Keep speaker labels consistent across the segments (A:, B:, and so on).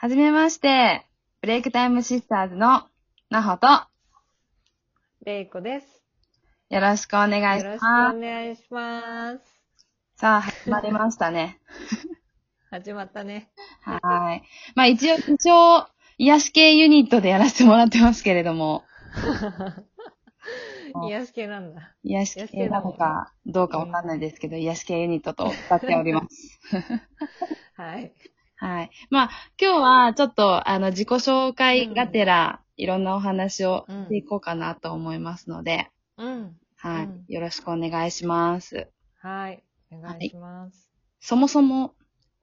A: はじめまして、ブレイクタイムシスターズのなほと、
B: れいこです。
A: よろしくお願いし
B: よろしく
A: ます。
B: お願いします。
A: さあ、始まりましたね。
B: 始まったね。
A: はい。まあ一応、一応、癒し系ユニットでやらせてもらってますけれども、
B: 癒し系なんだ。
A: 癒し系なのかどうかわかんないですけど、癒し系ユニットと歌っております。
B: はい。
A: はい。まあ、今日はちょっと、あの、自己紹介がてら、いろんなお話をしていこうかなと思いますので、
B: うん。
A: はい、
B: うん
A: よろしくお願いします。
B: はい。お願いします。
A: そもそも、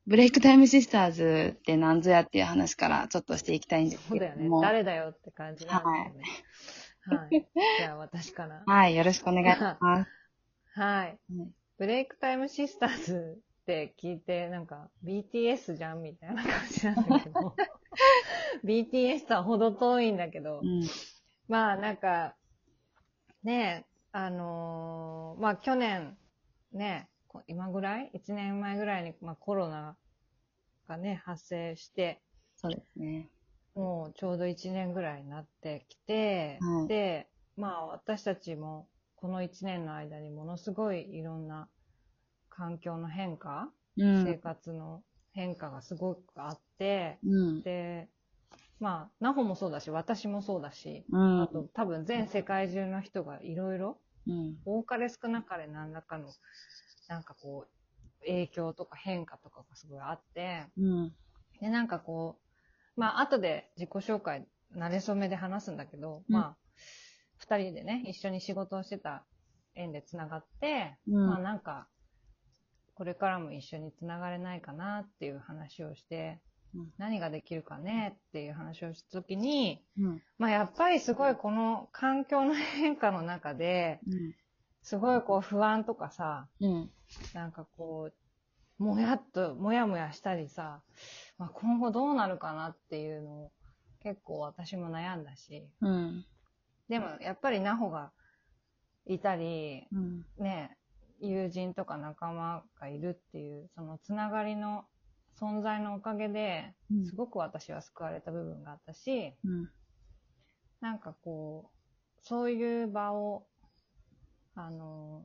A: ブレイクタイムシスターズって何ぞやっていう話からちょっとしていきたいんです
B: そうだよね。誰だよって感じなんだよね。はい。じゃあ私から。
A: はい、よろしくお願いします。
B: はい。
A: うん
B: ブレイクタイムシスターズって聞いて、なんか BTS じゃんみたいな感じなんだけど。BTS とはほど遠いんだけど。
A: うん。
B: まあなんか、ねえ、あのーまあ去年、ねこ今ぐらい ?1 年前ぐらいに、まあ、コロナがね、発生して、
A: そうですね。
B: もうちょうど1年ぐらいになってきて、
A: はい
B: で、まあ私たちもこの1年の間にものすごいいろんな環境の変化、
A: う
B: 生
A: ん。
B: 活の変化がすごくあって、
A: うん。
B: で、まあ、ナホもそうだし、私もそうだし、
A: うん。
B: あと多分全世界中の人がいろいろ、
A: うん。
B: 多かれ少なかれ何らかの、なんかこう、影響とか変化とかがすごいあって、
A: うん。
B: で、なんかこう、まあ、後で自己紹介、慣れ初めで話すんだけど、
A: うん
B: まあ、二人でね、一緒に仕事をしてた縁で繋がって、
A: うん
B: まあなんか、これからも一緒に繋がれないかなっていう話をして、
A: うん
B: 何ができるかねっていう話をしたときに、
A: うん。
B: まあやっぱりすごいこの環境の変化の中で、すごいこう不安とかさ、
A: うん。
B: なんかこう、もやっと、もやもやしたりさ、まあ、今後どうなるかなっていうのを結構私も悩んだし、
A: うん。
B: でもやっぱりナホがいたり、
A: うん。
B: ね、友人とか仲間がいるっていう、そのつながりの存在のおかげで、
A: うん
B: すごく私は救われた部分があったし、
A: うん。
B: なんかこう、そういう場を、あの、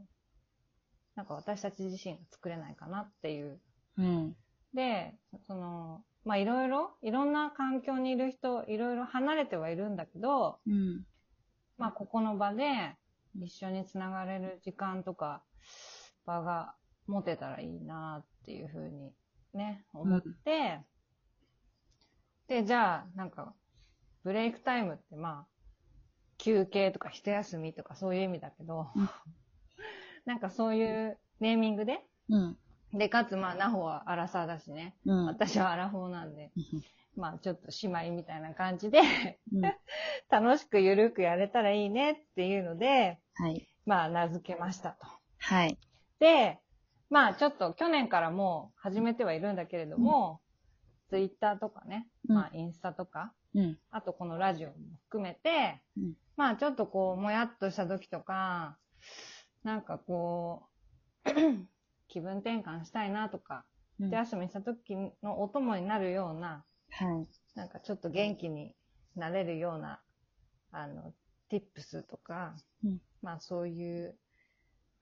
B: なんか私たち自身が作れないかなっていう
A: うん。
B: で、その、まあいろいろ、いろんな環境にいる人、いろいろ離れてはいるんだけど、
A: うん。
B: まあここの場で一緒につながれる時間とか場が持てたらいいなっていうふうにね、思って、で、じゃあなんか、ブレイクタイムってまあ、休憩とか一休みとかそういう意味だけど、
A: うん
B: なんかそういうネーミングで、
A: うん。
B: で、かつまあ、ナホはアラサーだしね、
A: うん。
B: 私はアラフォーなんで、
A: うん
B: まあちょっと姉妹みたいな感じで、
A: うん。
B: 楽しくゆるくやれたらいいねっていうので、
A: はい。
B: まあ名付けましたと。
A: はい。
B: で、まあちょっと去年からもう始めてはいるんだけれども、ツイッターとかね、
A: うん
B: まあインスタとか、
A: うん。
B: あとこのラジオも含めて、
A: うん
B: まあちょっとこう、もやっとした時とか、なんかこう、気分転換したいなとか、
A: うん
B: 手休みした時のお供になるような、
A: はい。
B: なんかちょっと元気になれるような、あの、tips とか、
A: うん
B: まあそういう、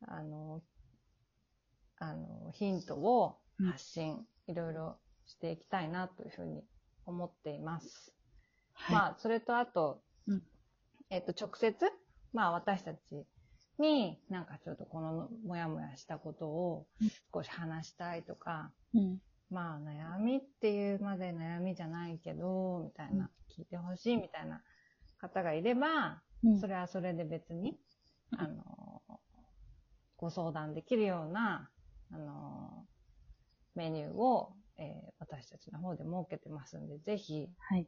B: あの、あの、ヒントを
A: うん
B: 発信、いろいろしていきたいなというふうに思っています。
A: はい。
B: まあ、それとあと、
A: うん
B: えっと、直接、まあ私たちになんかちょっとこのもやもやしたことを
A: うん
B: 少し話したいとか、
A: うん。
B: まあ悩みっていうまで悩みじゃないけど、みたいな、聞いてほしいみたいな方がいれば、
A: うん
B: それはそれで別に、あの、ご相談できるような、あの、メニューを、えー私たちの方で設けてますんで、ぜひ、
A: はい。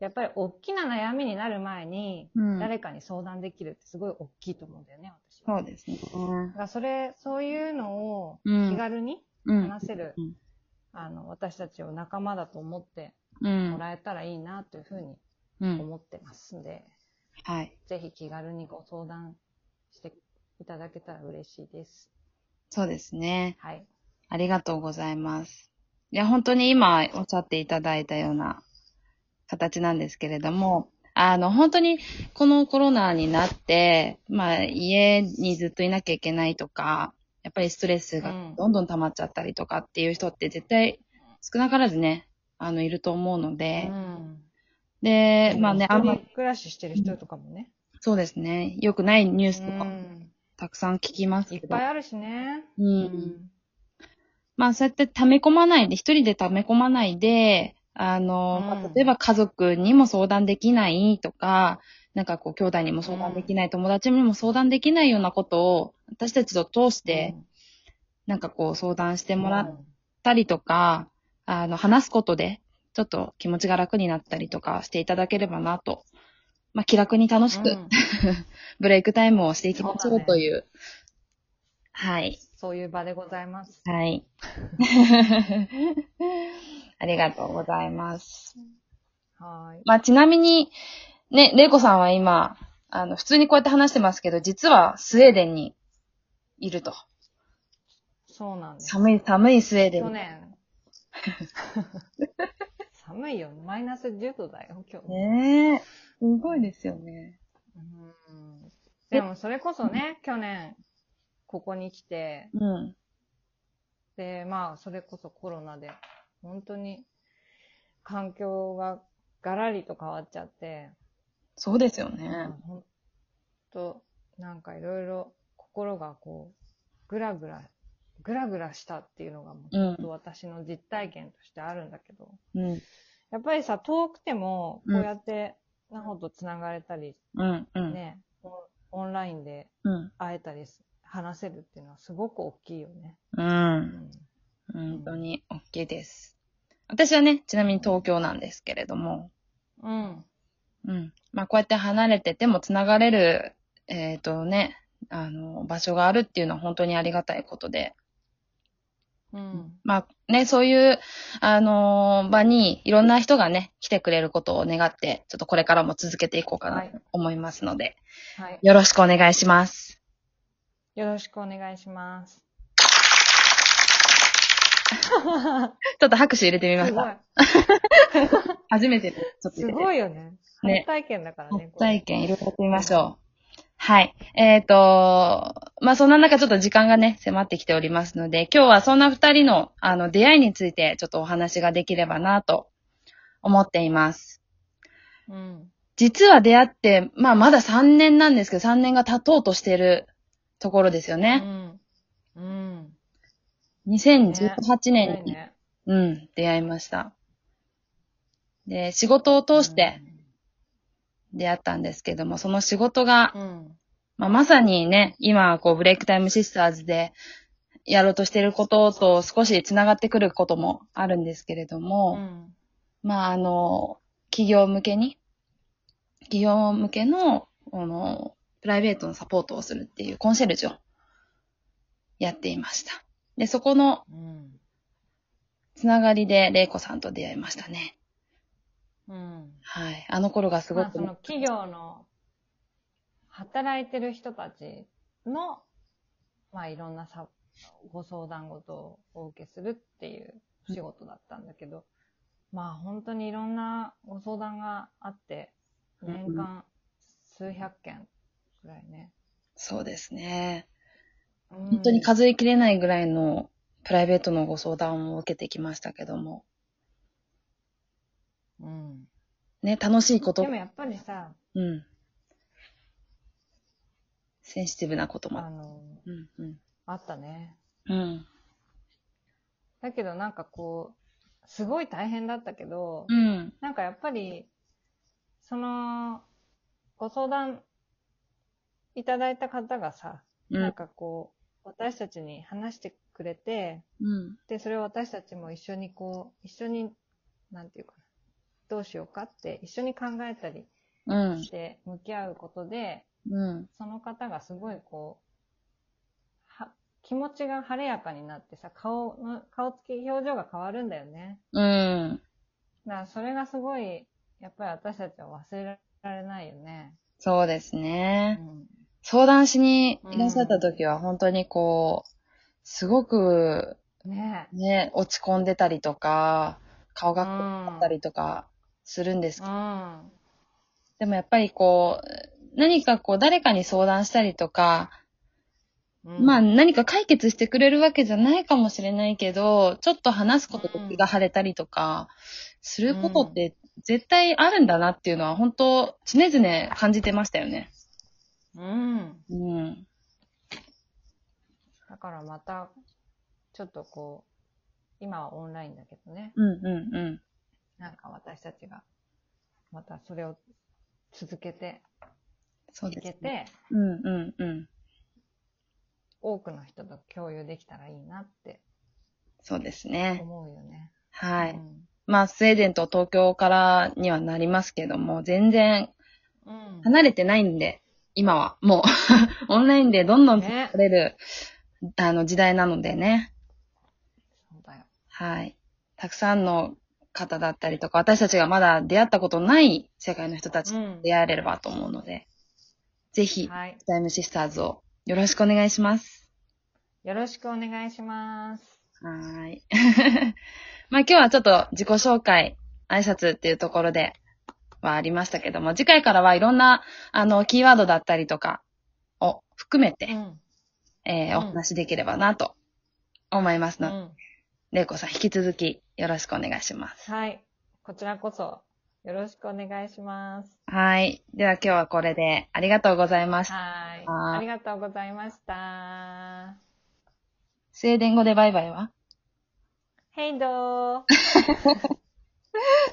B: やっぱり大きな悩みになる前に、
A: うん
B: 誰かに相談できるってすごい大きいと思うんだよね、私は。
A: そうですね。
B: だからそれ、そういうのを
A: うん
B: 気軽に
A: うん。
B: 話せる、
A: うん
B: あの、私たちを仲間だと思って
A: うん
B: も。らえたらいいなというふうに
A: うん。
B: 思ってますんで、
A: はい。
B: ぜひ気軽にご相談していただけたら嬉しいです。
A: そうですね。
B: はい。
A: ありがとうございます。いや、本当に今おっしゃっていただいたような形なんですけれども、あの、本当にこのコロナになって、まあ、家にずっといなきゃいけないとか、やっぱりストレスがどんどん溜まっちゃったりとかっていう人って絶対少なからずね、あの、いると思うので、
B: うん。
A: で、まあね、あんま
B: 暮らししてる人とかもね。
A: そうですね、良くないニュース
B: う
A: とか
B: ん。
A: たくさん聞きますけど
B: いっぱい、あるしね。
A: うん。まあ、そうやって溜め込まないで、一人で溜め込まないで、あの、
B: うん
A: まあ例えば家族にも相談できないとか、なんかこう、兄弟にも相談できない、友達にも相談できないようなことを、私たちと通して、なんかこう、相談してもらったりとか、あの、話すことで、ちょっと気持ちが楽になったりとかしていただければなと。まあ、気楽に楽しく、
B: うん
A: ブレイクタイムをしていきましょ
B: そう
A: という。はい。
B: そういう場でございます。
A: はい。ありがとうございます。
B: はい。
A: まあ、ちなみに、ね、レイコさんは今、あの、普通にこうやって話してますけど、実はスウェーデンにいると。
B: そうなんです。
A: 寒い、寒いスウェーデン
B: 去
A: に。
B: 年。寒いよ。マイナス10度だよ、今日。
A: ねえ。すごいですよね。
B: うんでもそれこそね、去年、ここに来て、
A: うん。
B: で、まあ、それこそコロナで、本当に、環境がガラリと変わっちゃって、
A: そうですよね。
B: ほんと、なんかいろいろ心がこう、ぐらぐら、ぐらぐらしたっていうのが、もう
A: うん
B: 本当私の実体験としてあるんだけど、
A: うん。
B: やっぱりさ、遠くても、
A: うん
B: こうやって、なほと繋がれたり、
A: うん。うん。
B: ね、オンラインで
A: うん。
B: 会えたりす、話せるっていうのはすごく大きいよね。
A: う。
B: うんん。
A: 本当に OK です。私はね、ちなみに東京なんですけれども、
B: うん。
A: うん。まあ、こうやって離れてても繋がれる、えっ、とね、あの、場所があるっていうのは本当にありがたいことで。
B: うん。
A: まあ、ね、そういう、あの場にいろんな人がね、来てくれることを願って、ちょっとこれからも続けていこうかなと思いますので、
B: はい。
A: よろしくお願いします。
B: よろしくお願いします。
A: ちょっと拍手入れてみますした。。初めてで、ちょっと
B: す。ごいよね。
A: ね
B: 初体験だからね。
A: 初体験いろいろやってみましょう。はい。えっ、と、まあ、そんな中ちょっと時間がね、迫ってきておりますので、今日はそんな二人の、あの、出会いについてちょっとお話ができればなと思っています。
B: うん。
A: 実は出会って、まあ、まだ3年なんですけど、3年が経とうとしてるところですよ
B: う
A: ね。
B: ん。うん。
A: 2018年に、
B: ね
A: うん、出会いました。で、仕事を通して、出会ったんですけども、その仕事が、
B: うん。
A: まあ、まさにね、今、こう、ブレイクタイムシスターズでやろうとしていることと少し繋がってくることもあるんですけれど
B: う
A: も、
B: ん。
A: まあ、あの、企業向けに、企業向けの、あの、プライベートのサポートをするっていうコンシェルジュをやっていました。で、そこの
B: うん。
A: つながりで、レイコさんと出会いましたね。
B: うん。
A: はい。あの頃がすご
B: まあ、
A: く、
B: その企業の働いてる人たちの、まあいろんなさご相談事をお受けするっていう仕事だったんだけど、まあ本当にいろんなご相談があって、年間数百件ぐらいね。
A: そうですね。
B: 本
A: 本当に数えきれないぐらいのプライベートのご相談を受けてきましたけども。
B: うん。
A: ね、楽しいこと
B: でも、やっぱりさ、
A: うん。センシティブなことも。
B: あの、
A: うん、うん。
B: あったね。
A: うん。
B: だけどなんかこう、すごい大変だったけど、
A: うん。
B: なんかやっぱり、その、ご相談いただいた方がさ、なん
A: うん。
B: かこう、私たちに話してくれて、
A: うん。
B: で、それを私たちも一緒にこう、一緒に、なんていうかな、どうしようかって一緒に考えたり
A: うん。
B: して向き合うことで、
A: うん。
B: その方がすごいこう、は、気持ちが晴れやかになってさ、顔の、顔つき、表情が変わるんだよね。
A: うん。
B: だからそれがすごい、やっぱり私たちは忘れられないよね。
A: そうです
B: う
A: ね。
B: ん。
A: 相談しにいらっしゃった時は本当にこう、すごく、
B: ね
A: ね、落ち込んでたりとか、顔
B: え。
A: が暗かったりとかするんですけど、
B: うん。
A: でもやっぱりこう、何かこう誰かに相談したりとか、
B: うん
A: まあ何か解決してくれるわけじゃないかもしれないけど、ちょっと話すことで気が晴れたりとか、することって絶対あるんだなっていうのは本当常々感じてましたよね。
B: うん。
A: うん。
B: だからまた、ちょっとこう、今はオンラインだけどね、
A: うんうんうん。
B: なんか私たちが、またそれを続けてい
A: そうです、
B: け
A: ね。
B: て、
A: うんうんうん。
B: 多くの人と共有できたらいいなって
A: そうですね。
B: 思うよね。
A: はい。
B: うん
A: まあ、スウェーデンと東京からにはなりますけども、全然
B: うん。
A: 離れてないんで、今はもう、オンラインでどんどん
B: ね
A: 取れる、あの時代なのでね。
B: そうだよ。
A: はい。たくさんの方だったりとか、私たちがまだ出会ったことない世界の人たち
B: うん
A: と出会えればと思うので、ぜひ、
B: はい。
A: タイムシスターズをよろしくお願いします。
B: よろしくお願いします。
A: はーい。まあ今日はちょっと自己紹介、挨拶っていうところではありましたけども、次回からはいろんな、あの、キーワードだったりとかを含めて、
B: うん。
A: えー
B: うん
A: お話しできればなと思いますので、
B: うん。
A: れいこさん引き続きよろしくお願いします。
B: はい。こちらこそ、よろしくお願いします。
A: はい。では今日はこれでありがとうございました。
B: はい。
A: はい
B: ありがとうございました。
A: スウェーデン語でバイバイは？
B: ヘイドー。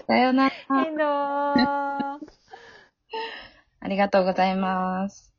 A: さようなら。
B: ヘイドー。
A: ありがとうございます。